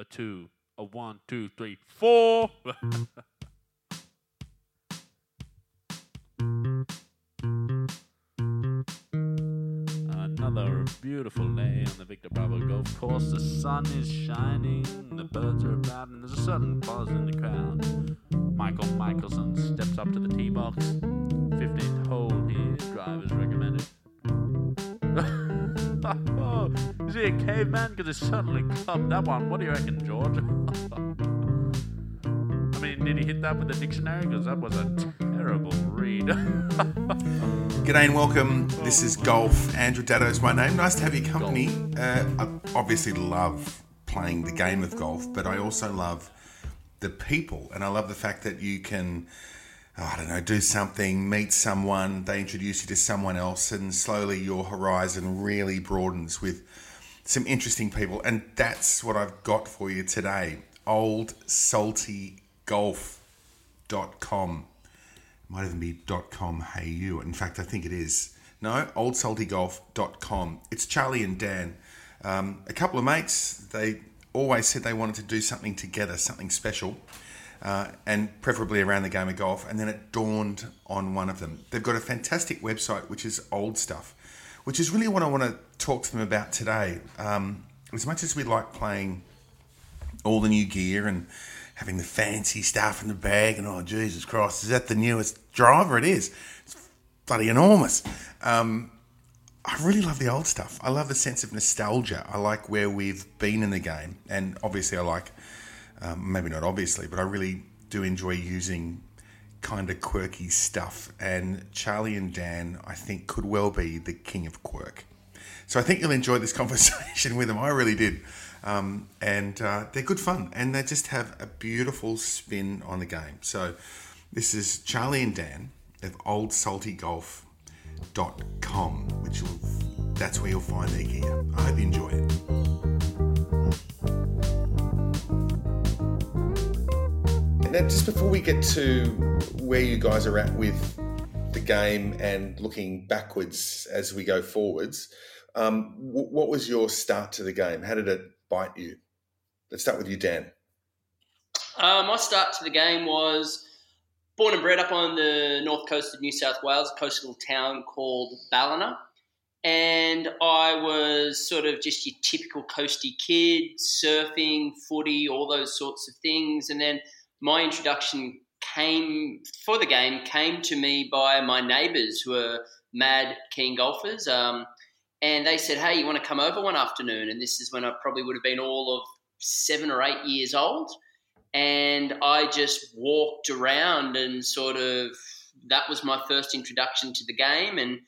A two, a one, two, three, four. Another beautiful day on the Victor Bravo golf course. The sun is shining, the birds are about, and there's a sudden pause in the crowd. Michael Michelson steps up to the tee box. 15th hole here, drive is recommended. oh, is he a caveman? Because he certainly clubbed that one. What do you reckon, George? I mean, did he hit that with a dictionary? Because that was a terrible read. G'day and welcome. This is Golf. Andrew is my name. Nice to have your company. Uh, I obviously love playing the game of golf, but I also love the people, and I love the fact that you can, oh, I don't know, do something, meet someone, they introduce you to someone else, and slowly your horizon really broadens with some interesting people. And that's what I've got for you today. Old Salty golf.com. Might even be .com hey you. In fact, I think it is. No, oldsaltygolf.com. It's Charlie and Dan. Um, a couple of mates, they always said they wanted to do something together, something special, uh, and preferably around the game of golf. And then it dawned on one of them. They've got a fantastic website, which is old stuff, which is really what I want to talk to them about today. Um, as much as we like playing all the new gear and having the fancy stuff in the bag, and oh Jesus Christ, is that the newest driver? It is. It's bloody enormous. Um, I really love the old stuff. I love the sense of nostalgia. I like where we've been in the game, and obviously, I like um, maybe not obviously, but I really do enjoy using kind of quirky stuff. And Charlie and Dan, I think, could well be the king of quirk. So I think you'll enjoy this conversation with them. I really did. Um, and uh, they're good fun, and they just have a beautiful spin on the game. So this is Charlie and Dan of Old Salty Golf com, which will, that's where you'll find their gear. I hope you enjoy it. Now, just before we get to where you guys are at with the game and looking backwards as we go forwards, um, w- what was your start to the game? How did it bite you? Let's start with you, Dan. Uh, my start to the game was born and bred up on the north coast of New South Wales, a coastal town called Ballina. And I was sort of just your typical coasty kid, surfing, footy, all those sorts of things. And then my introduction came for the game came to me by my neighbours who are mad keen golfers. Um, and they said, "Hey, you want to come over one afternoon?" And this is when I probably would have been all of seven or eight years old. And I just walked around and sort of that was my first introduction to the game. And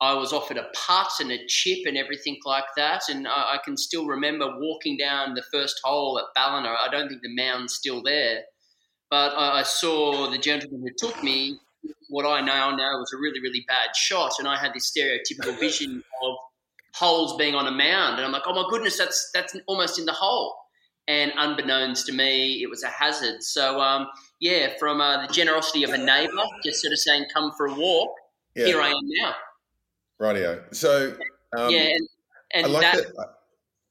I was offered a putt and a chip and everything like that. And I, I can still remember walking down the first hole at Ballina. I don't think the mound's still there but I, I saw the gentleman who took me what I now know was a really really bad shot and I had this stereotypical vision of holes being on a mound and I'm like oh my goodness that's that's almost in the hole and unbeknownst to me, it was a hazard. So, um, yeah, from uh, the generosity of a neighbour, just sort of saying, "Come for a walk." Yeah. Here I am now. Rightio. So, um, yeah, and, and I like that, that.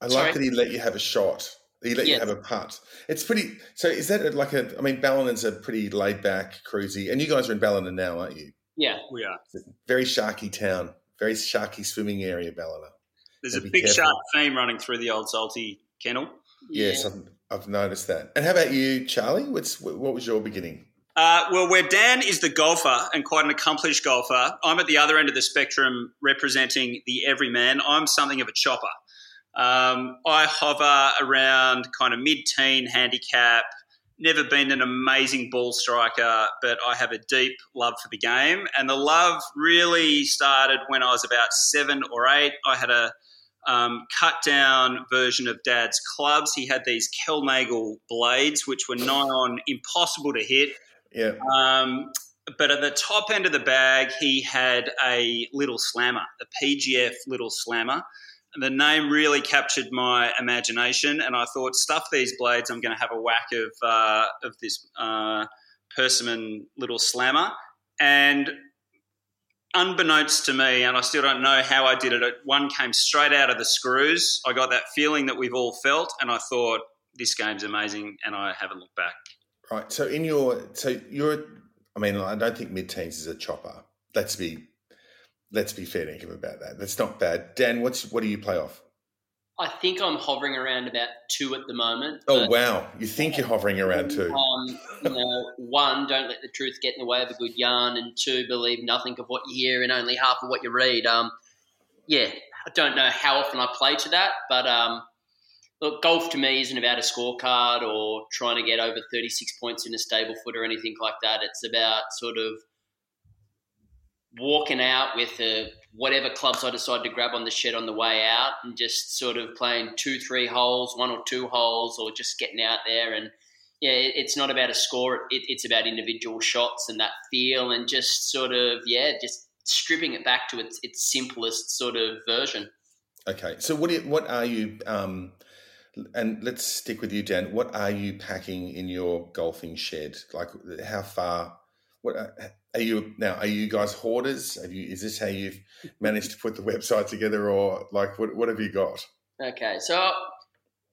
I like that he let you have a shot. He let you have a putt. It's pretty. So, is that like a? I mean, Ballina's a pretty laid back, cruisy, and you guys are in Ballina now, aren't you? yeah, we are. Very sharky town, very sharky swimming area, Ballina. There's So a big careful. sharp theme running through the old salty kennel. Yes, I've, I've noticed that. And how about you, Charlie? What's what was your beginning? Uh, well, where Dan is the golfer and quite an accomplished golfer, I'm at the other end of the spectrum representing the everyman. I'm something of a chopper. Um, I hover around kind of mid-teen handicap. Never been an amazing ball striker, but I have a deep love for the game. And the love really started when I was about seven or eight. I had a um, cut down version of Dad's clubs. He had these Kel Nagle blades, which were nigh on impossible to hit. Yeah, Um, but at the top end of the bag, he had a little slammer, a PGF little slammer. The name really captured my imagination, and I thought, stuff these blades, I'm going to have a whack of uh, of this uh, Persimmon little slammer. And unbeknownst to me, and I still don't know how I did it, one came straight out of the screws. I got that feeling that we've all felt, and I thought, this game's amazing, and I haven't looked back. right. So in your so you're, I mean, I don't think mid-teens is a chopper. Let's be let's be fair to him about that. That's not bad. Dan, what's what do you play off? I think I'm hovering around about two at the moment. Oh wow, you think you're hovering around two? Um, you know, one, don't let the truth get in the way of a good yarn, and two, believe nothing of what you hear and only half of what you read. Um, yeah, I don't know how often I play to that, but um, look, golf to me isn't about a scorecard or trying to get over 36 points in a stable foot or anything like that. It's about sort of walking out with uh whatever clubs I decide to grab on the shed on the way out and just sort of playing two, three holes, one or two holes, or just getting out there. And yeah, it, it's not about a score, it, it's about individual shots and that feel and just sort of, yeah, just stripping it back to its, its simplest sort of version. Okay, so what you, what are you? Um, and let's stick with you, Dan. What are you packing in your golfing shed? Like, how far? What are- you now? Are you guys hoarders? You? Is this how you've managed to put the website together, or like what? What have you got? Okay, so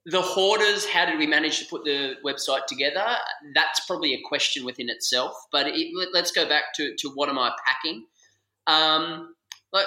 the hoarders, how did we manage to put the website together? That's probably a question within itself. But it, let, let's go back to, to what am I packing? Um, like,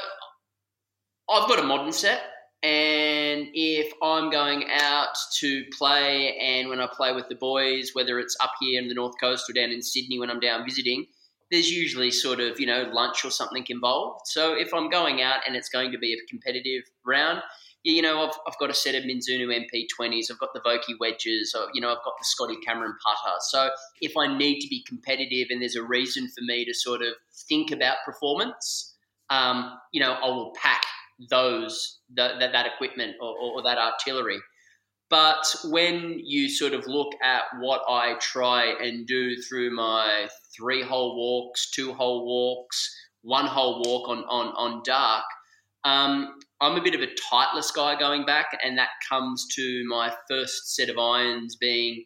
I've got a modern set, and if I'm going out to play, and when I play with the boys, whether it's up here in the north coast or down in Sydney when I'm down visiting, there's usually sort of you know lunch or something involved. So if I'm going out and it's going to be a competitive round, you know, I've, I've got a set of Mizuno MP20s, I've got the Vokey wedges, or, you know, I've got the Scotty Cameron putter. So if I need to be competitive and there's a reason for me to sort of think about performance, um, you know, I will pack those that, that, that equipment or, or, or that artillery. But when you sort of look at what I try and do through my three hole walks, two hole walks, one hole walk on, on, on dark, um, I'm a bit of a Titleist guy going back, and that comes to my first set of irons being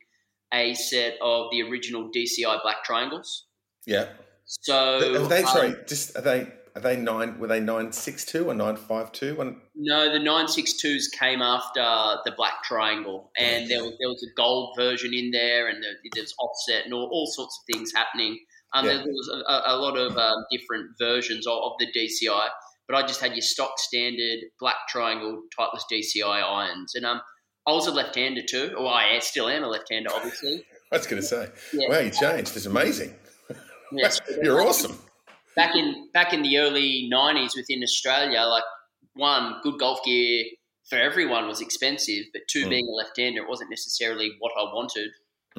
a set of the original DCI black triangles. Yeah. So Are they um, sorry? Just are they? Are they nine? Were they nine six two or nine five two? One. No, the 962s came after the black triangle, and there was there was a gold version in there, and there, there's offset and all, all sorts of things happening. Um, Yeah. there, there was a, a lot of um, different versions of, of the DCI, but I just had your stock standard black triangle Titleist DCI irons, and um, I was a left-hander too, or I still am a left-hander, obviously. I was going to say, Yeah. wow, you changed. It's amazing. Yes. You're awesome. Back in back in the early '90s within Australia, like one good golf gear for everyone was expensive, but two, Mm. being a left-hander, it wasn't necessarily what I wanted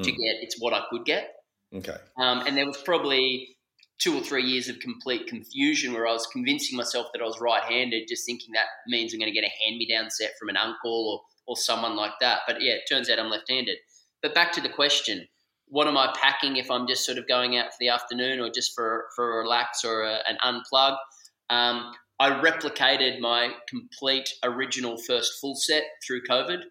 to Mm. get. It's what I could get, Okay. um, and there was probably two or three years of complete confusion where I was convincing myself that I was right-handed, just thinking that means I'm going to get a hand-me-down set from an uncle or or someone like that. But yeah, it turns out I'm left-handed. But back to the question what am I packing if I'm just sort of going out for the afternoon or just for, for a relax or a, an unplug? Um, I replicated my complete original first full set through COVID.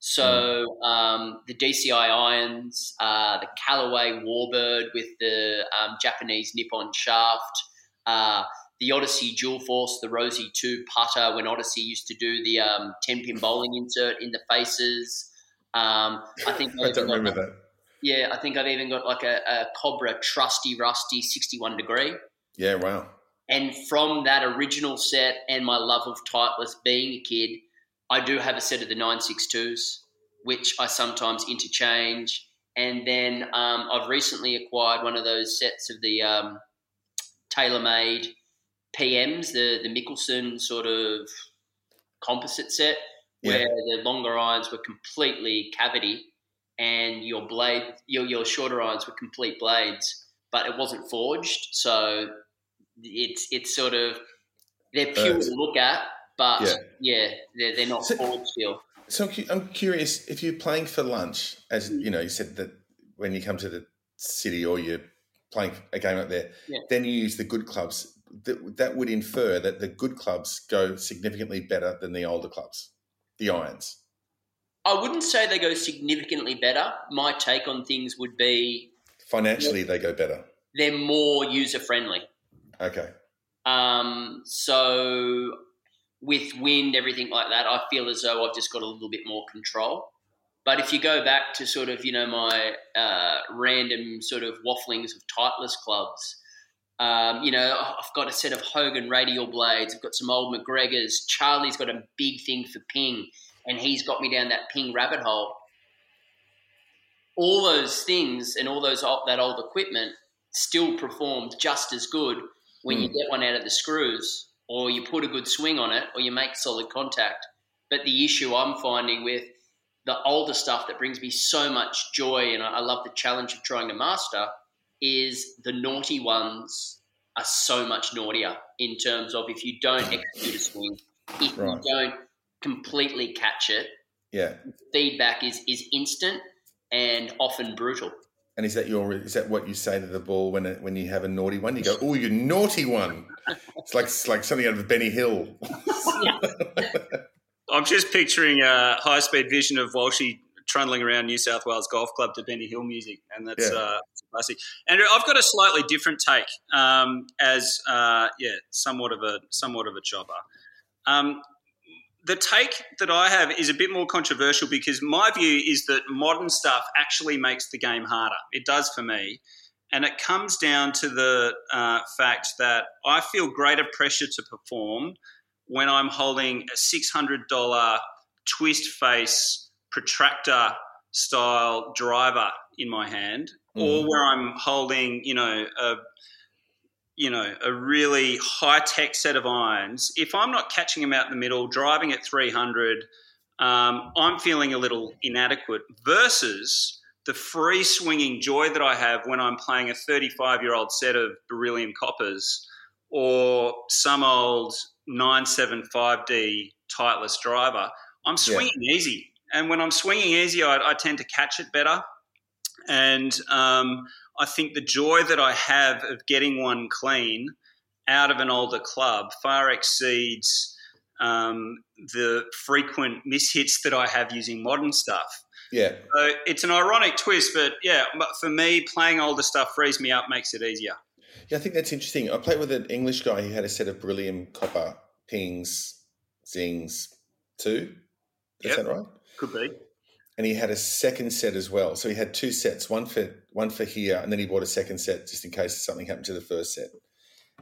So um, the DCI irons, uh, the Callaway Warbird with the um, Japanese Nippon shaft, uh, the Odyssey Dual Force, the Rossie 2 putter when Odyssey used to do the um, 10 pin bowling insert in the faces. Um, I think I don't remember that. Yeah, I think I've even got like a, a Cobra Trusty Rusty 61 degree. Yeah. Wow. And from that original set and my love of Titleist being a kid, I do have a set of the 962s, which I sometimes interchange. And then um, I've recently acquired one of those sets of the um, TaylorMade PMs, the, the Mickelson sort of composite set, Yeah. where the longer irons were completely cavity and your blade, your, your shorter irons were complete blades, but it wasn't forged. So it's it's sort of they're pure Burnt. to look at, but Yeah. yeah, they're, they're not So- forged still. So I'm I'm curious if you're playing for lunch, as mm. you know, you said that when you come to the city or you're playing a game up there, Yeah. then you use the good clubs. That, that would infer that the good clubs go significantly better than the older clubs, the irons. I wouldn't say they go significantly better. My take on things would be Financially, they go better. they're more user friendly. Okay. Um, so with wind, everything like that, I feel as though I've just got a little bit more control. But if you go back to sort of, you know, my uh, random sort of wafflings of Titleist clubs, um, you know, I've got a set of Hogan radial blades. I've got some old MacGregor's. Charlie's got a big thing for ping, and he's got me down that ping rabbit hole. All those things and all those that old equipment still performed just as good when you hmm. get one out of the screws, or you put a good swing on it, or you make solid contact. But the issue I'm finding with the older stuff that brings me so much joy, and I I love the challenge of trying to master, is the naughty ones are so much naughtier in terms of if you don't execute a swing, if Right. you don't completely catch it, Yeah. feedback is is instant and often brutal. And is that your is that what you say to the ball when it, when you have a naughty one? You go, "Oh, you naughty one!" It's like it's like something out of Benny Hill. I'm just picturing a high speed vision of Walshy trundling around New South Wales Golf Club to Benny Hill music, and that's Yeah. uh, it's classic. Andrew, I've got a slightly different take um, as uh, yeah, somewhat of a somewhat of a chopper. Um, the take that I have is a bit more controversial because my view is that modern stuff actually makes the game harder. It does for me. And it comes down to the uh, fact that I feel greater pressure to perform when I'm holding a $600 twist face protractor style driver in my hand, or where I'm holding, you know, a you know, a really high tech set of irons. If I'm not catching them out in the middle, driving at 300, um, I'm feeling a little inadequate. Versus the free swinging joy that I have when I'm playing a 35 year old set of beryllium coppers or some old 975D Titleist driver. I'm swinging easy. And when I'm swinging easy, I, I tend to catch it better. And um, I think the joy that I have of getting one clean out of an older club far exceeds um, the frequent mishits that I have using modern stuff. Yeah. So it's an ironic twist, but yeah, but for me, playing older stuff frees me up, makes it easier. Yeah, I think that's interesting. I played with an English guy who had a set of beryllium copper pings, zings, two. Is Yep. that right? Could be. And he had a second set as well. So he had two sets, one for one for here, and then he bought a second set just in case something happened to the first set.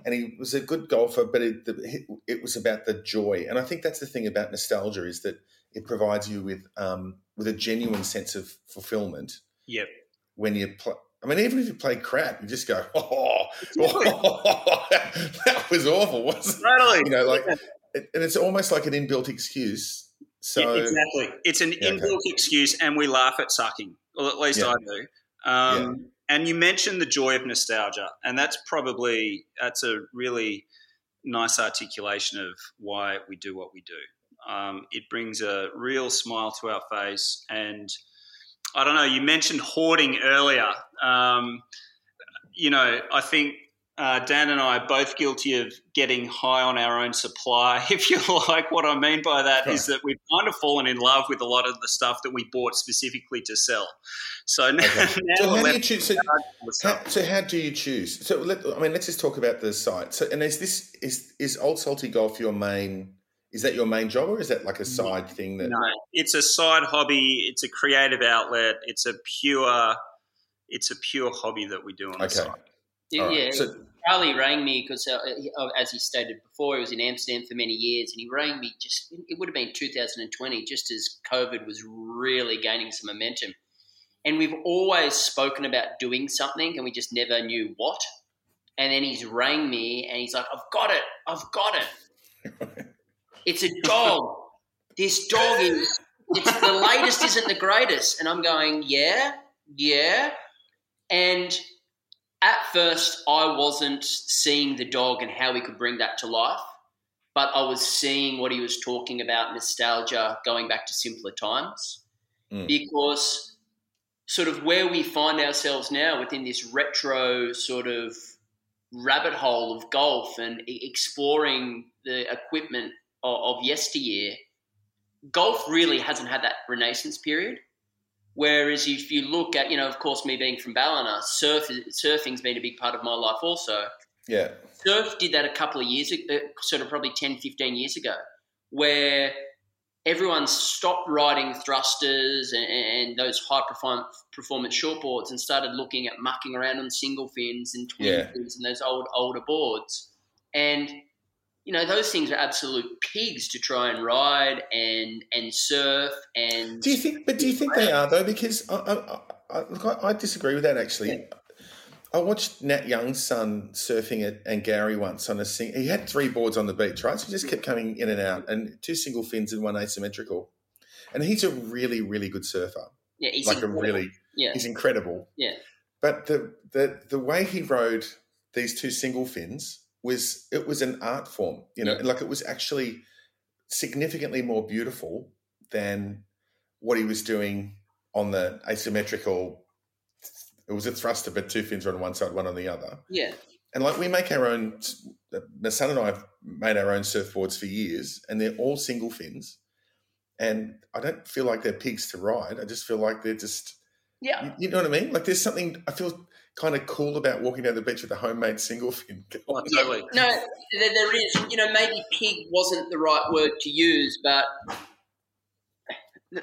And he was a good golfer, but it, the, it was about the joy. And I think that's the thing about nostalgia is that it provides you with um, with a genuine sense of fulfillment Yep. when you play. I mean, even if you play crap, you just go, "Oh, that was awful, wasn't it?" Totally. You know, like, it, and it's almost like an inbuilt excuse. So Yeah, exactly. It's an Yeah, okay. inbuilt excuse, and we laugh at sucking. Well, at least Yeah. I do. Um, And you mentioned the joy of nostalgia, and that's probably that's a really nice articulation of why we do what we do. Um, it brings a real smile to our face, and I don't know. You mentioned hoarding earlier. Um, you know, I think uh, Dan and I are both guilty of getting high on our own supply, if you like. What I mean by that is that we've kind of fallen in love with a lot of the stuff that we bought specifically to sell. So now, Okay. now So how do you choose? So how, so how do you choose? So let, I mean, let's just talk about the site. So and is this is is Old Salty Golf your main? Is that your main job, or is that like a side thing that? No, it's a side hobby. It's a creative outlet. It's a pure, it's a pure hobby that we do on the Okay. side. All right. Yeah, So Charlie rang me because, uh, uh, as he stated before, he was in Amsterdam for many years, and he rang me just. It would have been 2020, just as COVID was really gaining some momentum. And we've always spoken about doing something, and we just never knew what. And then he's rang me, and he's like, "I've got it! I've got it! It's a dog. this dog is. It's the latest, isn't the greatest." And I'm going, "Yeah, yeah." And at first, I wasn't seeing the dog and how we could bring that to life, but I was seeing what he was talking about nostalgia, going back to simpler times. Mm. Because, sort of, where we find ourselves now within this retro sort of rabbit hole of golf and exploring the equipment of, of yesteryear, golf really hasn't had that renaissance period. Whereas if you look at, you know, of course, me being from Ballina, surf surfing's been a big part of my life also. Yeah. Surf did that a couple of years ago, sort of probably 10, 15 years ago, where everyone stopped riding thrusters and, and those high performance shortboards and started looking at mucking around on single fins and twin yeah. fins and those old older boards. And you know those things are absolute pigs to try and ride and and surf and. Do you think? But do you think they are though? Because I, I, I look, I, I, disagree with that actually. Yeah. I watched Nat Young's son surfing at and Gary once on a sing. He had three boards on the beach, right? So he just kept coming in and out, and two single fins and one asymmetrical. And he's a really, really good surfer. Yeah, he's like incredible. a really. Yeah, he's incredible. Yeah, but the the the way he rode these two single fins was it was an art form, you know, yeah. like it was actually significantly more beautiful than what he was doing on the asymmetrical. It was a thruster, but two fins were on one side, one on the other. Yeah. And like we make our own, my son and I have made our own surfboards for years, and they're all single fins. And I don't feel like they're pigs to ride. I just feel like they're just, yeah. You, you know what I mean? Like there's something I feel kind of cool about walking down the beach with a homemade single fin. Oh, totally. No, there, there is. You know, maybe pig wasn't the right word to use, but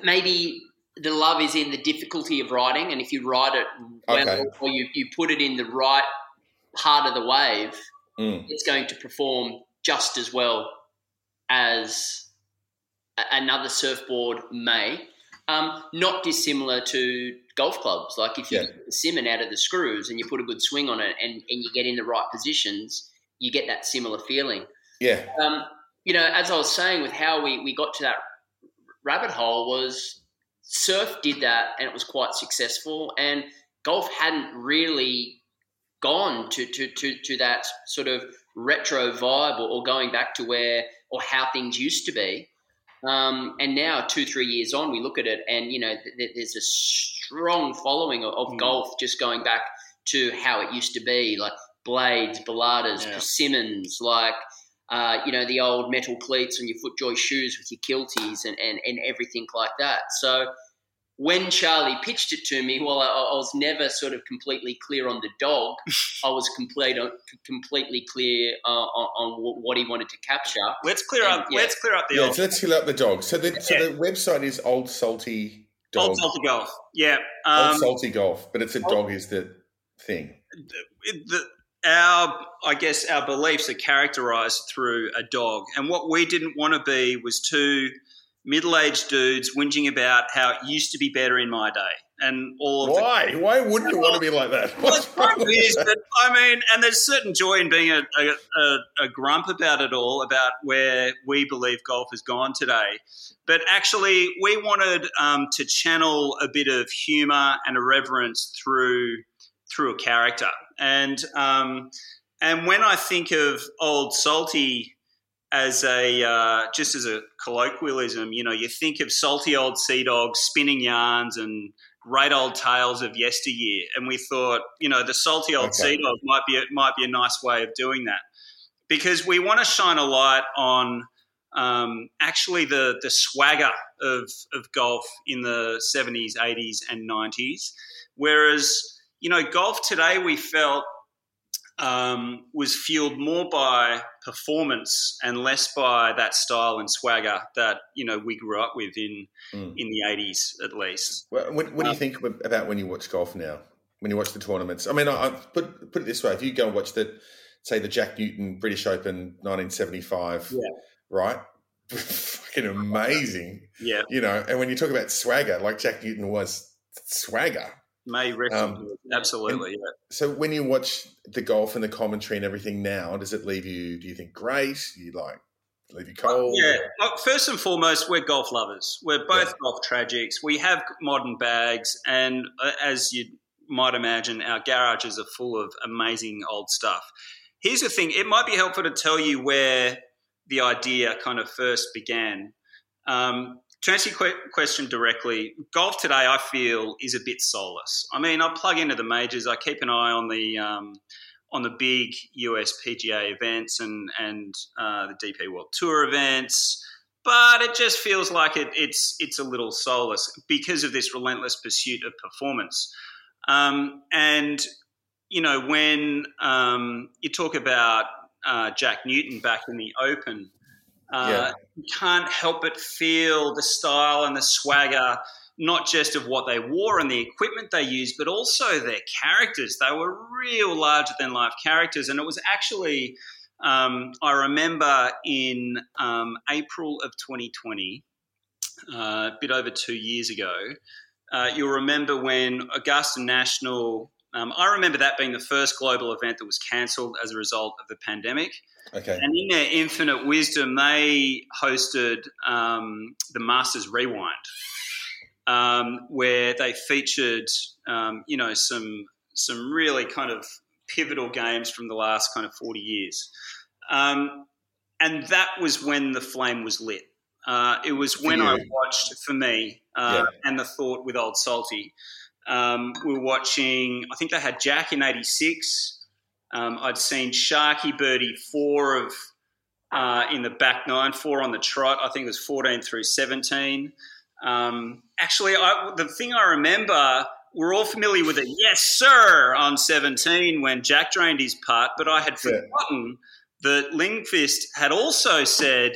maybe the love is in the difficulty of riding, and if you ride it well, okay. or you, you put it in the right part of the wave, mm. it's going to perform just as well as another surfboard may. Um, not dissimilar to golf clubs. Like if you yeah. get the Simon out of the screws and you put a good swing on it and, and you get in the right positions, you get that similar feeling. Yeah. Um, you know, as I was saying with how we, we got to that rabbit hole was surf did that and it was quite successful and golf hadn't really gone to, to, to, to that sort of retro vibe or, or going back to where or how things used to be. Um, and now, two, three years on, we look at it and, you know, th- there's a strong following of, of mm. golf just going back to how it used to be, like blades, Balatas, yeah. persimmons, like, uh, you know, the old metal cleats on your FootJoy shoes with your kilties and, and, and everything like that. So when Charlie pitched it to me, well, I, I, was never sort of completely clear on the dog. I was complete, uh, completely clear uh, on, on, what he wanted to capture. Let's clear and, up. Yeah. Let's clear up the. Yeah, so let's clear up the dog. So the so the website is Old Salty Dog. Old Salty Golf. Yeah. Um, Old Salty Golf, but it's a dog is the thing. The, the, our, I guess, our beliefs are characterized through a dog, and what we didn't want to be was too middle-aged dudes whinging about how it used to be better in my day and all of why the, why? Wouldn't you want to be like that? Well it probably is but i mean and there's certain joy in being a, a, a, a, grump about it all about where we believe golf has gone today. But actually we wanted um, to channel a bit of humor and irreverence through through a character. And um, and when i think of old salty as a uh, just as a colloquialism, you know, you think of salty old sea dogs spinning yarns and great old tales of yesteryear, and we thought, you know, the salty old okay. sea dog might be a, might be a nice way of doing that. Because we want to shine a light on um, actually the the swagger of of golf in the seventies, eighties, and nineties, whereas you know, golf today we felt um, was fueled more by performance and less by that style and swagger that you know we grew up with in mm. in the eighties at least. Well, what, what do you um, think about when you watch golf now? When you watch the tournaments, I mean, I, I put put it this way: if you go and watch the say the Jack Newton British Open 1975, Yeah. right? Fucking amazing, Yeah, you know. And when you talk about swagger, like Jack Newton was swagger. May. Um, Absolutely. yeah. So when you watch the golf and the commentary and everything now, does it leave you? Do you think great? You like leave you cold? Yeah. Look, First and foremost, we're golf lovers. We're both Yeah. golf tragics. We have modern bags, and uh, as you might imagine, our garages are full of amazing old stuff. Here's the thing: it might be helpful to tell you where the idea kind of first began. Um, to answer your que- question directly, golf today, I feel, is a bit soulless. I mean, I plug into the majors. I keep an eye on the um, on the big US PGA events and and uh, the DP World Tour events, but it just feels like it, it's it's a little soulless because of this relentless pursuit of performance. Um, and you know, when um, you talk about uh, Jack Newton back in the Open, uh, Yeah. you can't help but feel the style and the swagger not just of what they wore and the equipment they used, but also their characters. They were real larger than life characters. And it was actually, um, I remember in um, April of 2020, uh, a bit over two years ago, uh, you'll remember when Augusta National, um, I remember that being the first global event that was cancelled as a result of the pandemic. Okay. And in their infinite wisdom, they hosted um, the Masters Rewind, um, where they featured, um, you know, some some really kind of pivotal games from the last kind of forty years, um, and that was when the flame was lit. Uh, it was when I watched, for me, uh, Yeah. and the thought with Old Salty. Um, we were watching. I think they had Jack in '86. Um, I'd seen Sharky Birdie four of uh, in the back nine, four on the trot. I think it was 14 through 17. Um, actually, I, the thing I remember, we're all familiar with it. Yes, sir, on 17 when Jack drained his putt, but I had Yeah. forgotten that Lundquist had also said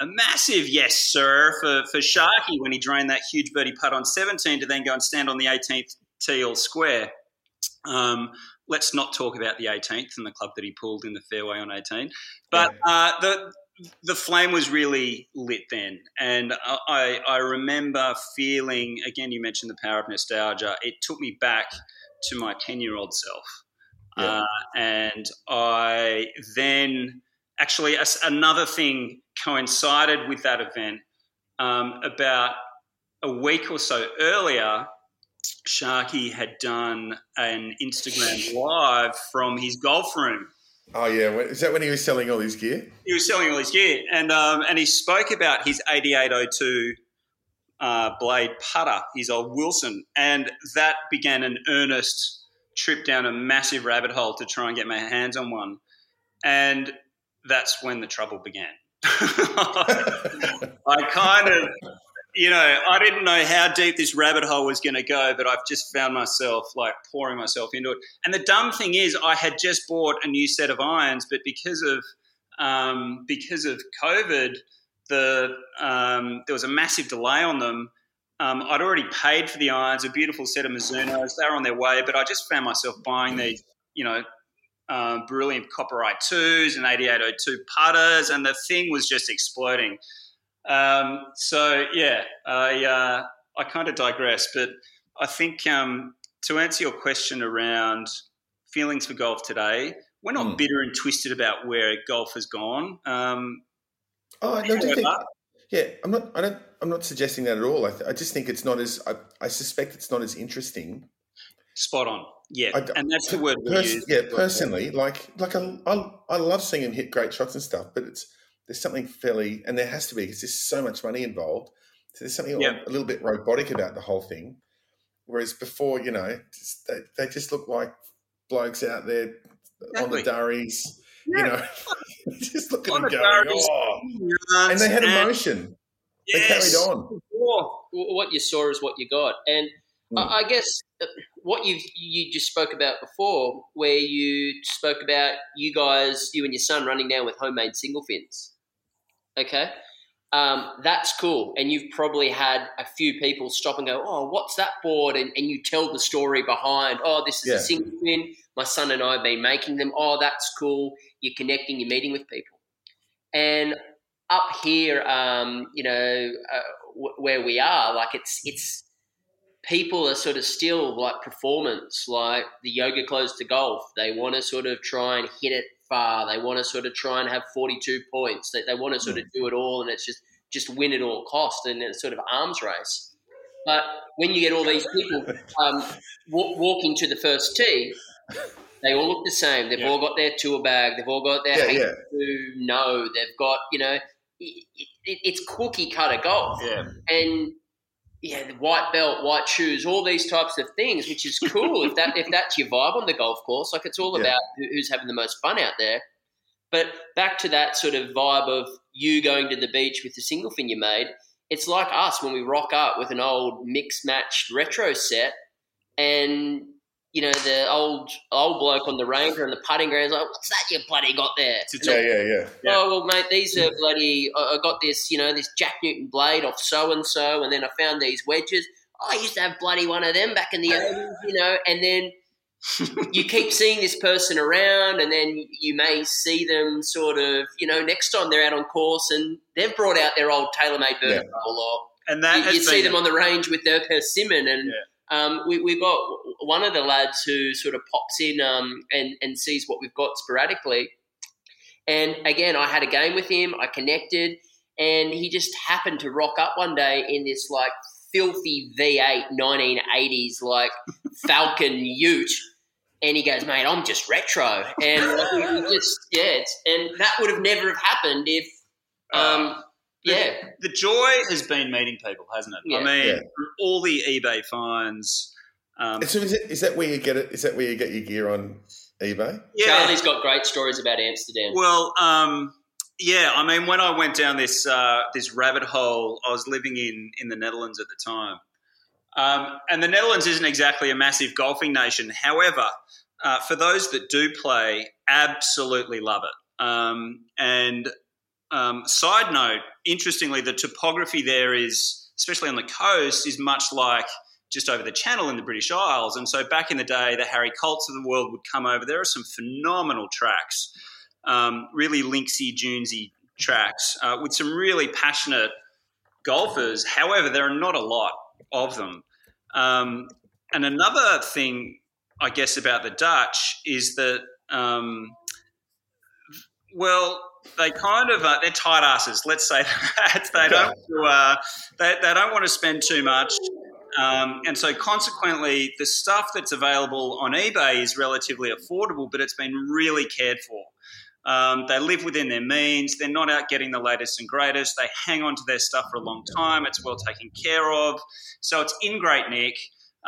a massive yes, sir, for, for Sharky when he drained that huge birdie putt on 17 to then go and stand on the 18th tee all square. Um, let's not talk about the 18th and the club that he pulled in the fairway on 18. But uh, the the flame was really lit then, and I I remember feeling again. You mentioned the power of nostalgia. It took me back to my 10 year old self, Yeah. uh, and I then actually another thing coincided with that event um, about a week or so earlier. Sharky had done an Instagram live from his golf room. Oh yeah. Is that when he was selling all his gear? He was selling all his gear, and um, and he spoke about his 8802 uh, blade putter, his old Wilson, and that began an earnest trip down a massive rabbit hole to try and get my hands on one, and that's when the trouble began. I kind of, you know, I didn't know how deep this rabbit hole was going to go, but I've just found myself like pouring myself into it. And the dumb thing is, I had just bought a new set of irons, but because of um, because of COVID, the um, there was a massive delay on them. Um, I'd already paid for the irons, a beautiful set of Mizunos. They were on their way, but I just found myself buying these, you know, uh, brilliant Copperite twos and 8802 putters, and the thing was just exploding. Um, so yeah, I uh, I kind of digress, but I think um, to answer your question around feelings for golf today, we're not Mm. bitter and twisted about where golf has gone. Um, Oh no, do you think? Yeah, I'm not. I don't. I'm not suggesting that at all. I, th- I just think it's not as. I, I suspect it's not as interesting. spot on, yeah, I d- and that's the word we Pers- use. yeah, personally, like like I, I, I love seeing him hit great shots and stuff, but it's there's something fairly, and there has to be because there's so much money involved. So there's something Yeah. a little bit robotic about the whole thing. Whereas before, you know, just, they, they just look like blokes out there on the Exactly. durries, you know, just looking and going, durries. oh, and they had emotion. They carried on. What you saw is what you got, and Mm. I, I guess uh, what you you just spoke about before, where you spoke about you guys, you and your son running down with homemade single fins. Okay, um, that's cool, and you've probably had a few people stop and go, "Oh, what's that board?" And, and you tell the story behind. Oh, this is Yeah. a single fin. My son and I have been making them. Oh, that's cool. you're connecting, you're meeting with people. And up here, um, you know, uh, w- where we are, like it's it's people are sort of still like performance, like the yoga clothes to golf. They want to sort of try and hit it far. They want to sort of try and have 42 points. They, they want to sort of do it all, and it's just just win at all cost, and it's sort of arms race. But when you get all these people um, walk, walking to the first tee, they all look the same. They've Yeah. all got their tour bag. They've all got their Yeah, yeah. to know. They've got you know, it, it, it's cookie cutter golf Yeah. and yeah, the white belt, white shoes, all these types of things, which is cool if that if that's your vibe on the golf course. Like it's all Yeah. about who's having the most fun out there. But back to that sort of vibe of you going to the beach with the single fin you made. It's like us when we rock up with an old mixed matched retro set, and you know the old old bloke on the ranger and the putting ground is like, "What's that you bloody got there?" It's And a- Yeah, yeah, yeah. Yeah. Oh well, mate, these are bloody. I I got this, you know, this Jack Newton blade off so and so, and then I found these wedges. Oh, I used to have bloody one of them back in the eighties, you know. And then you keep seeing this person around, and then you may see them sort of, you know, next time they're out on course, and they've brought out their old TaylorMade Yeah. vertical, or And that you, you see been them on the range with their persimmon and Yeah. Um, we, we've got one of the lads who sort of pops in um, and, and sees what we've got sporadically. And again i had a game with him i connected and he just happened to rock up one day in this like filthy v8 1980s like falcon ute and he goes mate i'm just retro. And like, just yeah and that would have never have happened if um, yeah the joy has been meeting people, hasn't it? I mean, Yeah. all the eBay finds. Um, So is, it, is that where you get it? Is that where you get your gear on eBay? yeah. Charlie's got great stories about Amsterdam. Well, um, yeah. I mean, when I went down this uh, this rabbit hole, I was living in in the Netherlands at the time, um, and the Netherlands isn't exactly a massive golfing nation. However, uh, for those that do play, absolutely love it. Um, and um, side note, interestingly, the topography there is, especially on the coast, is much like just over the channel in the British Isles. And so back in the day, the Harry Colts of the world would come over. There are some phenomenal tracks, um, really linksy, dunesy tracks uh, with some really passionate golfers. However, there are not a lot of them. Um, and another thing, I guess, about the Dutch is that, um, well, they kind of uh, they're tight asses. Let's say that they don't uh, they, they don't want to spend too much. Um, and so, consequently, the stuff that's available on eBay is relatively affordable, but it's been really cared for. Um, they live within their means. They're not out getting the latest and greatest. They hang on to their stuff for a long time. It's well taken care of. So it's in great nick.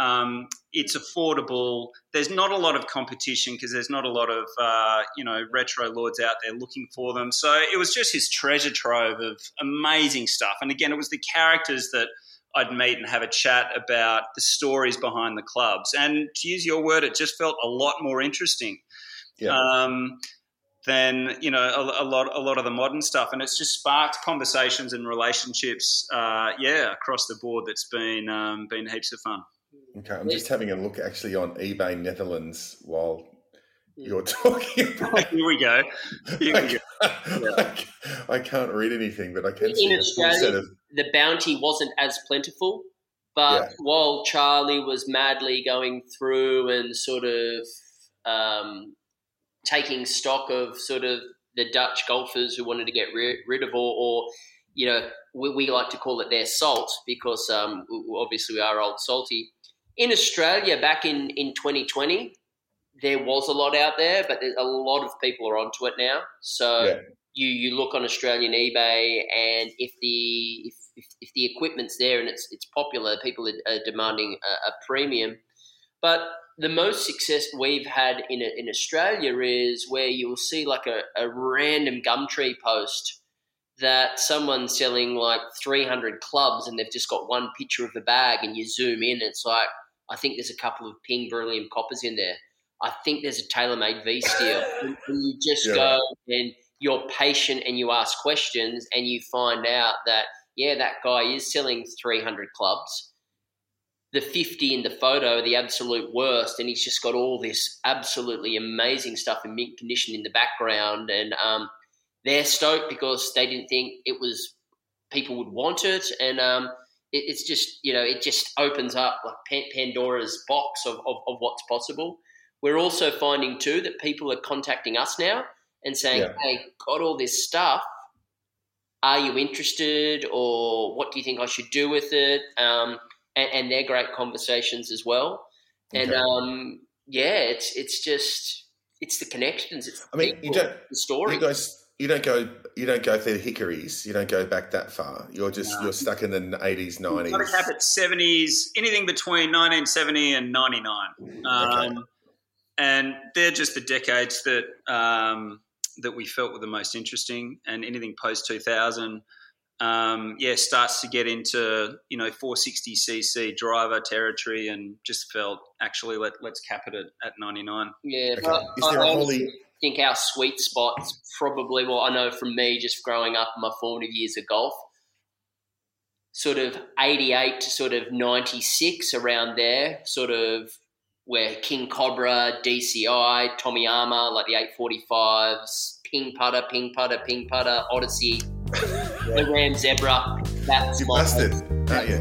Um, it's affordable. There's not a lot of competition because there's not a lot of uh, you know retro lords out there looking for them. So it was just his treasure trove of amazing stuff. And again, it was the characters that I'd meet and have a chat about the stories behind the clubs. And to use your word, it just felt a lot more interesting. Yeah. Um, than you know a, a lot a lot of the modern stuff, and it's just sparked conversations and relationships. Uh, yeah, across the board, that's been um, been heaps of fun. Okay, I'm just having a look actually on eBay Netherlands while you're talking. About Here we go. Here we go. I, I can't read anything, but I can In see Australia, of. the bounty wasn't as plentiful, but Yeah. while Charlie was madly going through and sort of um, taking stock of sort of the Dutch golfers who wanted to get rid, rid of, or, or you know, we, we like to call it their salt because um, obviously we are old salty. In Australia, back in, in 2020, there was a lot out there, but a lot of people are onto it now. So Yeah. you you look on Australian eBay, and if the if, if, if the equipment's there and it's it's popular, people are, are demanding a, a premium. But the most success we've had in in Australia is where you'll see like a, a random Gumtree post that someone's selling like 300 clubs and they've just got one picture of the bag and you zoom in and it's like I think there's a couple of ping beryllium coppers in there. I think there's a TaylorMade V steel. and you just Yeah. go and you're patient and you ask questions and you find out that yeah, that guy is selling 300 clubs. the 50 in the photo are the absolute worst, and he's just got all this absolutely amazing stuff in mint condition in the background. And um, they're stoked because they didn't think it was people would want it, and um, it, it's just you know it just opens up like Pandora's box of, of, of, what's possible. We're also finding too that people are contacting us now and saying, yeah. "Hey, got all this stuff." Are you interested, or what do you think I should do with it? Um, and, and they're great conversations as well. Okay. And um, yeah, it's it's just it's the connections. It's I mean, you don't the story. You guys, you don't go you don't go through the hickories. You don't go back that far. You're just no. you're stuck in the eighties, nineties. Got to cap at seventies, anything between nineteen seventy and ninety nine. Um, okay. And they're just the decades that um, that we felt were the most interesting, and anything post two thousand um, yeah, starts to get into you know 460cc driver territory, and just felt actually let let's cap it at, at 99. Yeah, okay. I, I holy... think our sweet spot's probably well, I know from me just growing up in my formative years of golf, sort of 88 to sort of 96 around there, sort of where King Cobra, DCI, Tommy Armour, like the 845s, Ping Putter, Ping Putter, Ping Putter, Odyssey the Ram Zebra. That's you busted. Hey,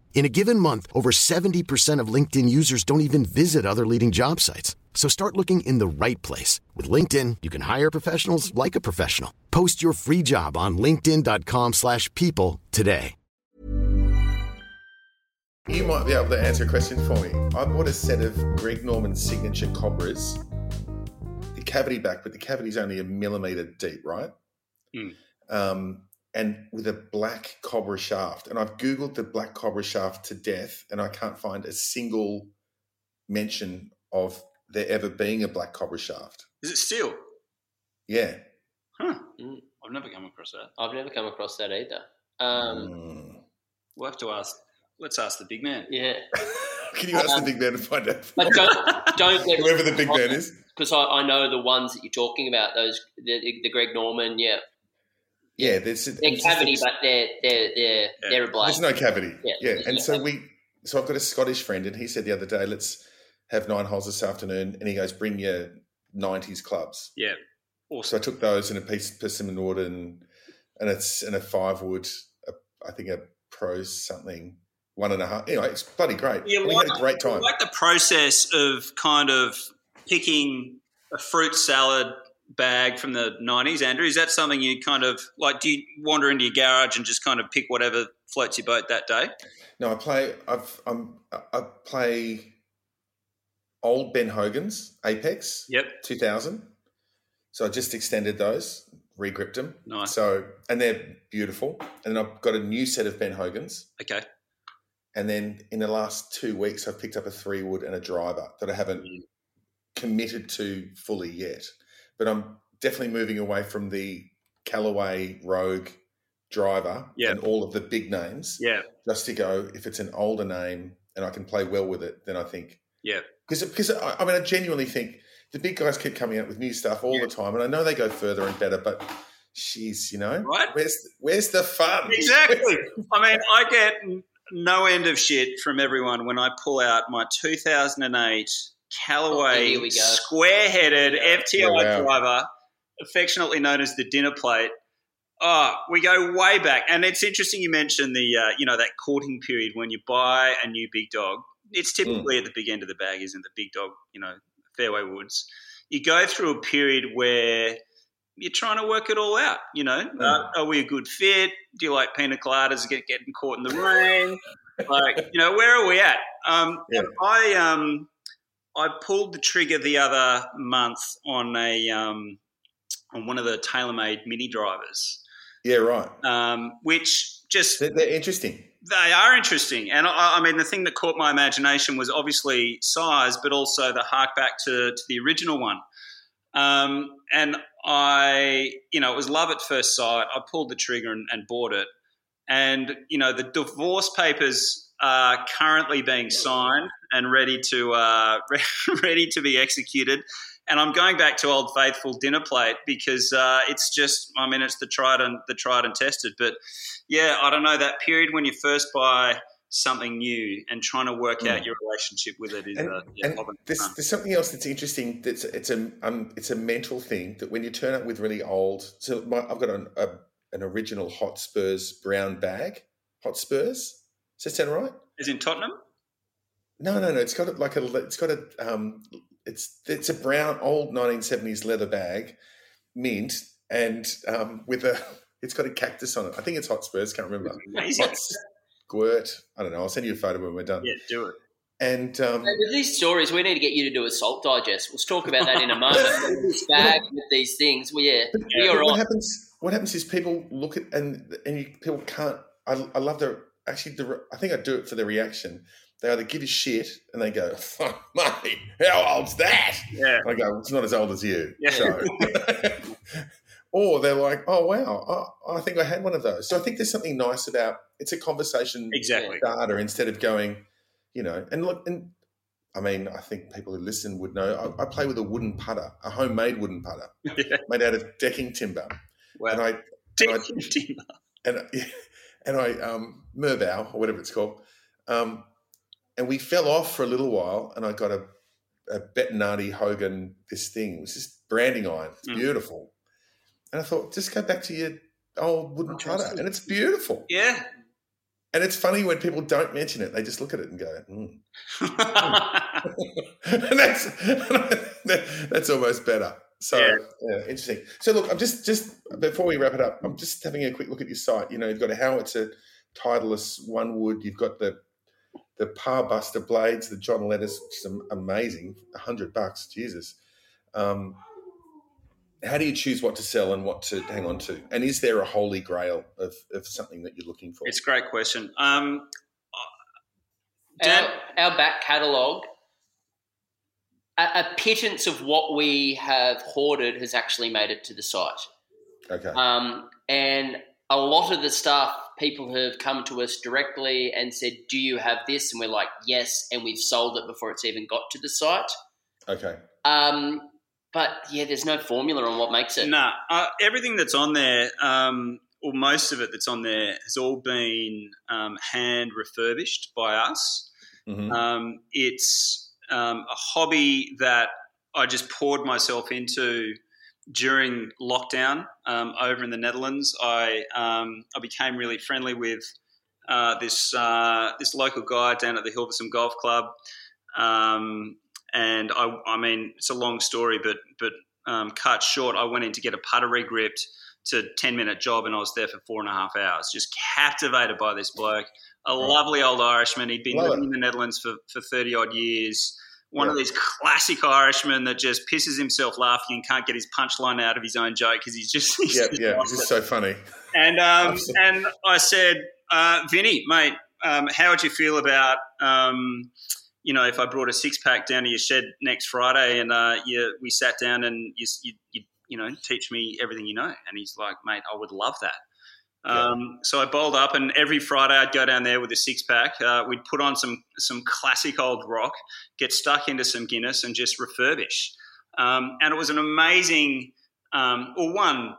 In a given month, over 70% of LinkedIn users don't even visit other leading job sites. So start looking in the right place. With LinkedIn, you can hire professionals like a professional. Post your free job on linkedin.com slash people today. You might be able to answer a question for me. I bought a set of Greg Norman signature Cobras. The cavity back, but the cavity is only a millimetre deep, right? Mm. Um, and with a black cobra shaft. And I've Googled the black cobra shaft to death, and I can't find a single mention of there ever being a black cobra shaft. Is it steel? Yeah. Huh. Mm. I've never come across that. I've never come across that either. Um, mm. We'll have to ask. Let's ask the big man. Yeah. Can you ask um, the big man to find out? But don't, don't get whoever the big man is. Because I, I, know the ones that you're talking about. Those the, the Greg Norman. Yeah. Yeah, there's they're cavity, but they're they're they're yeah. they're a black. There's no cavity. Yeah, yeah. and so we, so I've got a Scottish friend, and he said the other day, let's have nine holes this afternoon, and he goes, bring your '90s clubs. Yeah, awesome. So I took those and a piece of persimmon wood, and and it's in a five wood, a, I think a pro something one and a half. Anyway, it's bloody great. Yeah, we like, had a great time. I like the process of kind of picking a fruit salad bag from the 90s, Andrew? Is that something you kind of like? Do you wander into your garage and just kind of pick whatever floats your boat that day? No, I play. I've I'm, I play old Ben Hogan's Apex. Yep, 2000. So I just extended those, regripped them. Nice. So and they're beautiful. And then I've got a new set of Ben Hogan's. Okay. And then in the last two weeks, I've picked up a three wood and a driver that I haven't mm. committed to fully yet but I'm definitely moving away from the Callaway Rogue driver yeah. and all of the big names. Yeah. Just to go, if it's an older name and I can play well with it, then I think. Yeah. Because because I, I mean, I genuinely think the big guys keep coming out with new stuff all yeah. the time, and I know they go further and better, but. She's, you know, right? Where's where's the fun? Exactly. I mean, I get no end of shit from everyone when I pull out my 2008 Callaway oh, square-headed FTI oh, wow. driver, affectionately known as the dinner plate. Oh, we go way back, and it's interesting you mentioned the uh, you know that courting period when you buy a new big dog. It's typically mm. at the big end of the bag, isn't the big dog? You know, fairway woods. You go through a period where you're trying to work it all out. You know, Mm. uh, are we a good fit? Do you like pina coladas get getting caught in the rain? like, you know, where are we at? Um, Yeah. I um, I pulled the trigger the other month on a um, on one of the TaylorMade mini drivers, Yeah, right. um, which just They're, they're interesting. they are interesting, and I, I mean, the thing that caught my imagination was obviously size, but also the hark back to, to the original one. Um, and I, you know, it was love at first sight. I pulled the trigger and, and bought it. And you know, the divorce papers are currently being signed and ready to uh, ready to be executed. And I'm going back to Old Faithful dinner plate because uh, it's just, I mean, it's the tried and the tried and tested. But yeah, I don't know that period when you first buy something new and trying to work out Mm. your relationship with it is And, uh, yeah, there's, there's something else that's interesting. That's it's a um, it's a mental thing that when you turn up with really old. So my, I've got an, a, an original Hot Spurs brown bag. Hot Spurs. Does that sound right? Is in Tottenham? No, no, no. It's got a, like a. It's got a. Um, it's it's a brown old 1970s leather bag, mint, and um, with a. It's got a cactus on it. I think it's Hotspurs. Can't remember. Amazing. Hot Squirt. I don't know. I'll send you a photo when we're done. Yeah, do it. And um, Hey, With these stories, we need to get you to do a salt digest. We'll talk about that in a moment. With this bag with these things, well, yeah, Yeah. you're But what right. happens? What happens is people look at and and you, people can't. I, I love the actually. The, I think I do it for the reaction. They either give you shit and they go, "Fuck, mate, how old's that?" Yeah. I go, "It's not as old as you." Yeah. So. or they're like, "Oh wow, I, I think I had one of those." So I think there's something nice about it's a conversation Exactly. starter instead of going, you know, and look, and I mean, I think people who listen would know. I, I play with a wooden putter, a homemade wooden putter Yeah. made out of decking timber, Wow. and I Timber. and and I um, Merbau or whatever it's called, um, and we fell off for a little while, and I got a, a Bettinardi Hogan this thing. It was just branding iron. It's Mm. beautiful, and I thought just go back to your old wooden putter, and it's beautiful. yeah. And it's funny when people don't mention it; they just look at it and go, mm. and that's that's almost better. So Yeah. yeah. interesting. So look, I'm just just before we wrap it up, I'm just having a quick look at your site. You know, you've got a howitzer, Titleist one wood. You've got the the Par Buster blades, the John Letters, which is amazing, a hundred bucks. Jesus. Um, how do you choose what to sell and what to hang on to? And is there a holy grail of, of something that you're looking for? it's a great question. Um, Dan, Our, our back catalogue, a, a pittance of what we have hoarded has actually made it to the site. okay. Um, and a lot of the stuff, people have come to us directly and said, Do you have this? And we're like, Yes. And we've sold it before it's even got to the site. Okay. Um, but yeah, there's no formula on what makes it. Nah, uh, everything that's on there, um, or most of it that's on there, has all been um, hand refurbished by us. Mhm. Um, it's um, a hobby that I just poured myself into during lockdown um, over in the Netherlands. I um, I became really friendly with uh, this uh, this local guy down at the Hilversum Golf Club, um, and I, I mean it's a long story, but but um, cut short, I went in to get a putter regripped. It's a 10 minute job, and I was there for four and a half hours, just captivated by this bloke. A lovely old Irishman. He'd been Love living it. in the Netherlands for, for 30 odd years. One of these classic Irishmen that just pisses himself laughing and can't get his punchline out of his own joke because he's just. He's Yeah, just yeah. This is so funny. And um, and I said, uh, Vinny, mate, um, how would you feel about um, you know if I brought a six pack down to your shed next Friday and uh, you, we sat down and you, you you you know teach me everything you know? And he's like, mate, I would love that. Um, so I bowled up, and every Friday I'd go down there with a six pack. Uh, we'd put on some some classic old rock, get stuck into some Guinness, and just refurbish. Um, and it was an amazing, um, or one,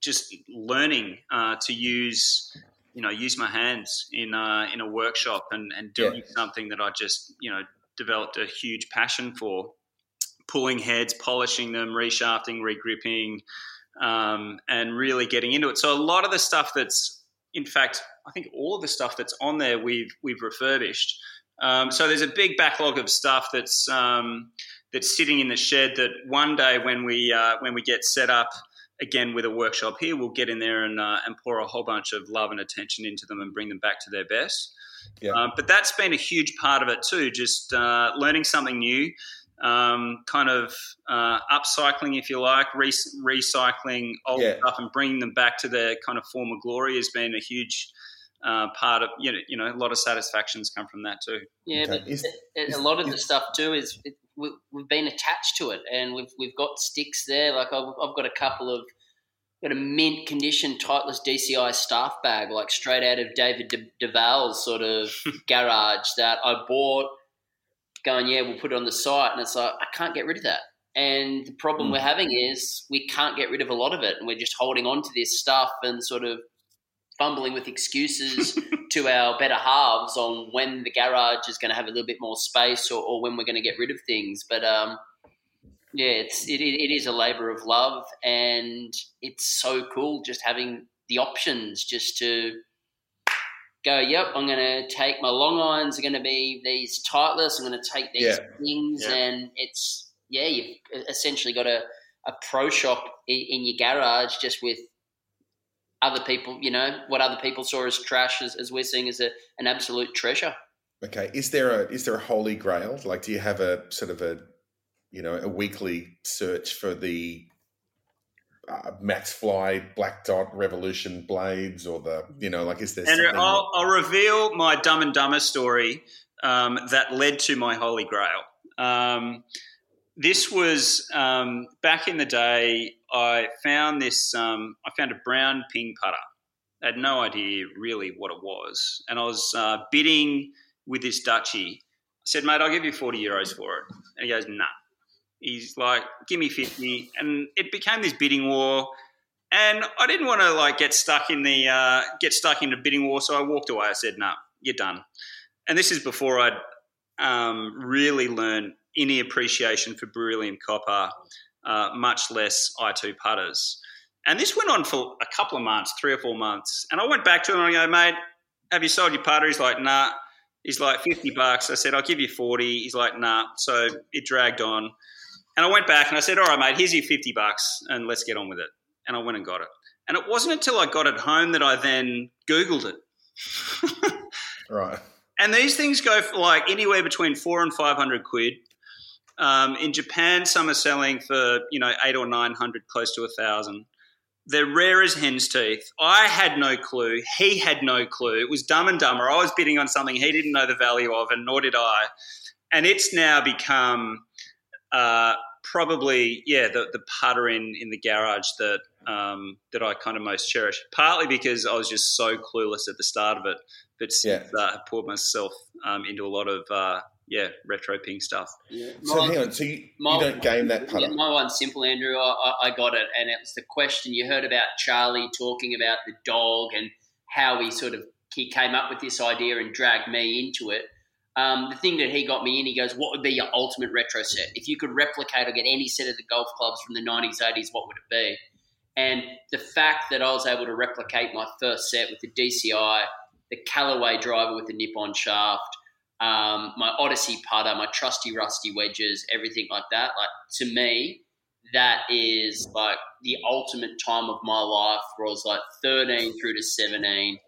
just learning uh, to use, you know, use my hands in uh, in a workshop and and doing Yeah. something that I just you know developed a huge passion for. Pulling heads, polishing them, reshafting, regripping, um, and really getting into it. So a lot of the stuff that's, in fact, I think all of the stuff that's on there we've we've refurbished. Um, so there's a big backlog of stuff that's um, that's sitting in the shed. That one day when we uh, when we get set up again with a workshop here, we'll get in there and uh, and pour a whole bunch of love and attention into them and bring them back to their best. Yeah. Um, but that's been a huge part of it too, just uh, learning something new, um, kind of uh, upcycling, if you like, re- recycling old Yeah. stuff and bringing them back to their kind of former glory has been a huge uh, part of you know you know a lot of satisfactions come from that too. Yeah, Okay. but Is- it- it- is- a lot of the stuff too is it, we, we've been attached to it, and we've we've got sticks there. Like I've, I've got a couple of got a mint condition Titleist DCI staff bag, like straight out of David De- Duval's sort of garage that I bought. Going, yeah, we'll put it on the site, and it's like I can't get rid of that. And the problem Mm. we're having is we can't get rid of a lot of it, and we're just holding on to this stuff and sort of fumbling with excuses to our better halves on when the garage is going to have a little bit more space or, or when we're going to get rid of things. But um, yeah, it's it, it is a labour of love, and it's so cool just having the options just to go. Yep, I'm going to take my long irons. Are going to be these Titleist. I'm going to take these Yeah. things, Yeah. and it's yeah, you've essentially got a a pro shop in, in your garage just with other people, you know, what other people saw as trash, as, as we're seeing as a, an absolute treasure. Okay, is there a is there a holy grail? Like, do you have a sort of a you know a weekly search for the uh, Maxfli Black Dot Revolution blades, or the you know like is there Andrew, something? I'll, I'll reveal my Dumb and Dumber story um, that led to my Holy Grail. Um, this was um, back in the day. I found this. Um, I found a brown ping putter. I had no idea really what it was, and I was uh, bidding with this Dutchie. I said, "Mate, I'll give you forty euros for it," and he goes, "Nah." He's like, "Give me 50. and it became this bidding war. And I didn't want to like get stuck in the uh, get stuck in a bidding war, so I walked away. I said, "No, nah, you're done." And this is before I'd um, really learned any appreciation for beryllium copper, uh, much less I2 putters. And this went on for a couple of months, three or four months. And I went back to him and I go, "Mate, have you sold your putter?" He's like, "Nah." He's like, 50 bucks. I said, I'll give you 40. He's like, nah. So it dragged on. And I went back and I said, all right, mate, here's your 50 bucks and let's get on with it. And I went and got it. And it wasn't until I got it home that I then Googled it. right. And these things go for like anywhere between four and 500 quid. Um, in Japan, some are selling for, you know, eight or 900, close to a thousand. They're rare as hen's teeth. I had no clue. He had no clue. It was dumb and dumber. I was bidding on something he didn't know the value of, and nor did I. And it's now become uh, probably, yeah, the, the putter in, in the garage that um, that I kind of most cherish. Partly because I was just so clueless at the start of it, but since Yeah. uh, I poured myself um, into a lot of uh, yeah retro ping stuff. So hang on. So you, My- you don't game that Yeah, my one's simple, Andrew. I, I, I got it, and it was the question you heard about Charlie talking about the dog and how he sort of he came up with this idea and dragged me into it. Um, the thing that he got me in, he goes, "What would be your ultimate retro set? If you could replicate or get any set of the golf clubs from the '90s, '80s, what would it be?" And the fact that I was able to replicate my first set with the DCI, the Callaway driver with the nip-on shaft, um, my Odyssey putter, my trusty rusty wedges, everything like that. Like to me, that is like the ultimate time of my life. Where I was like 13 through to 17,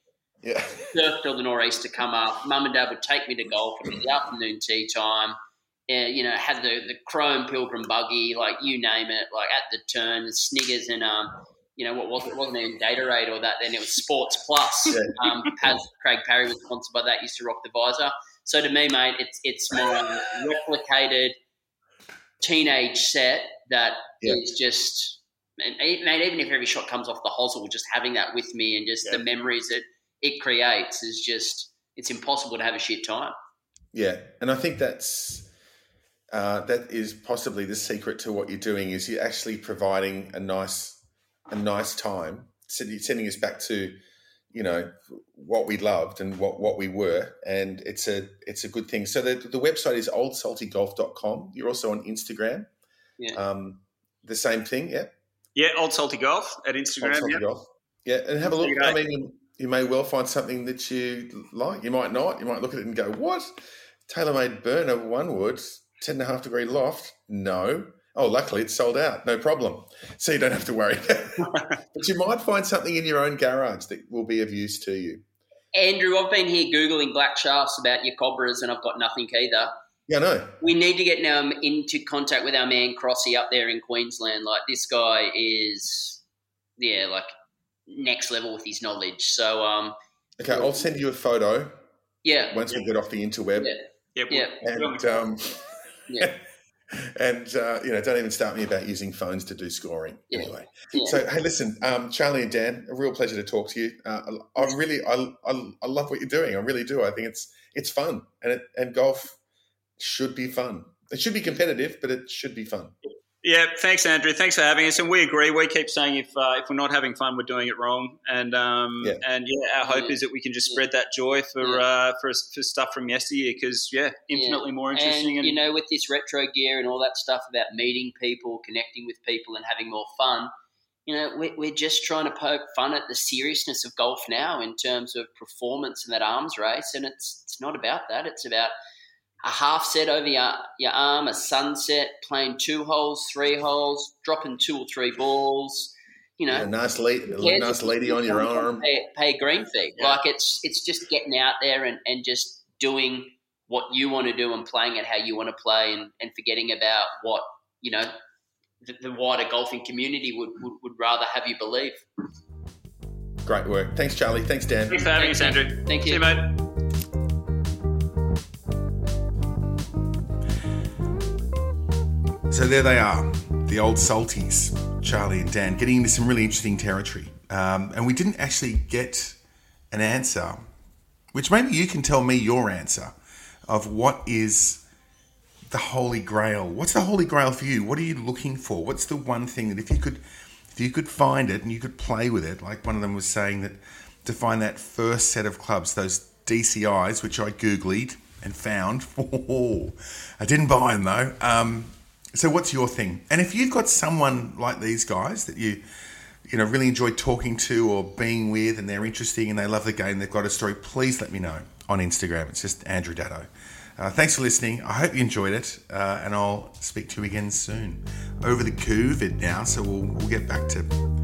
Yeah. surfed till the nor'easter come up. Mum and dad would take me to golf at the afternoon tea time. Yeah, you know, had the the chrome pilgrim buggy, like you name it, like at the turn, the Snickers and um, you know what was it? Wasn't even Gatorade or that then? It was Sports Plus. Yeah. Um, Paz, Craig Parry was sponsored by that. Used to rock the visor. So to me, mate, it's it's my replicated teenage set that is Yeah. just, and, mate. Even if every shot comes off the hosel, just having that with me and just Yeah. the memories that it creates is just it's impossible to have a shit time. Yeah, and I think that's uh, that is possibly the secret to what you're doing is you're actually providing a nice a nice time, sending sending us back to you know what we loved and what what we were, and it's a it's a good thing. So the the website is oldsaltygolf.com. You're also on Instagram. Yeah. Um, the same thing, yeah. Yeah, old salty golf at Instagram. Old Instagram. Salty Yeah. Golf. Yeah, and have a look. I mean, you, may well find something that you like. You might not. You might look at it and go, "What? TaylorMade burner one wood, ten and a half degree loft? No, Oh, luckily it's sold out. No problem. So you don't have to worry. but you might find something in your own garage that will be of use to you. Andrew, I've been here googling black shafts about your cobras, and I've got nothing either. Yeah, no. We need to get now um, into contact with our man Crossy up there in Queensland. Like this guy is, yeah, like next level with his knowledge. So, um, Okay, I'll send you a photo yeah, once we get off the interweb. yeah, yeah, And um, yeah. and uh, you know, don't even start me about using phones to do scoring. Yeah. Anyway, Yeah. so hey, listen, um, Charlie and Dan, a real pleasure to talk to you. Uh, I I really, I, I, I love what you're doing. I really do. I think it's it's fun, and it, and golf should be fun. It should be competitive, but it should be fun. Yeah, thanks, Andrew. Thanks for having us. And we agree. We keep saying if uh, if we're not having fun, we're doing it wrong. And um, Yeah. and yeah, our hope Yeah. is that we can just spread that joy for Yeah. uh, for for stuff from yesteryear because yeah, infinitely more interesting. And, you know, with this retro gear and all that stuff about meeting people, connecting with people, and having more fun, you know, we're, we're just trying to poke fun at the seriousness of golf now in terms of performance and that arms race. And it's it's not about that. It's about a half set over your, your arm, a sunset, playing two holes, three holes, dropping two or three balls. You know, a nice lady, a nice lady on your arm. Pay, pay green fee. Yeah. Like it's it's just getting out there and, and just doing what you want to do and playing it how you want to play and, and forgetting about what you know the, the wider golfing community would, would, would rather have you believe. Great work. Thanks, Charlie. Thanks, Dan. Thanks for having us, Thank you. Andrew. Thank See you. you, mate. So there they are, the old salties, Charlie and Dan, getting into some really interesting territory. Um, and we didn't actually get an answer, which maybe you can tell me your answer of what is the holy grail. What's the holy grail for you? What are you looking for? What's the one thing that if you could, if you could find it and you could play with it, like one of them was saying that to find that first set of clubs, those DCIs, which I googlied and found. I didn't buy them though. Um, so what's your thing? And if you've got someone like these guys that you you know really enjoy talking to or being with and they're interesting and they love the game, they've got a story, please let me know on Instagram. It's just Andrew Daddo. Uh, thanks for listening. I hope you enjoyed it, uh, and I'll speak to you again soon. Over the COVID now, so we'll, we'll get back to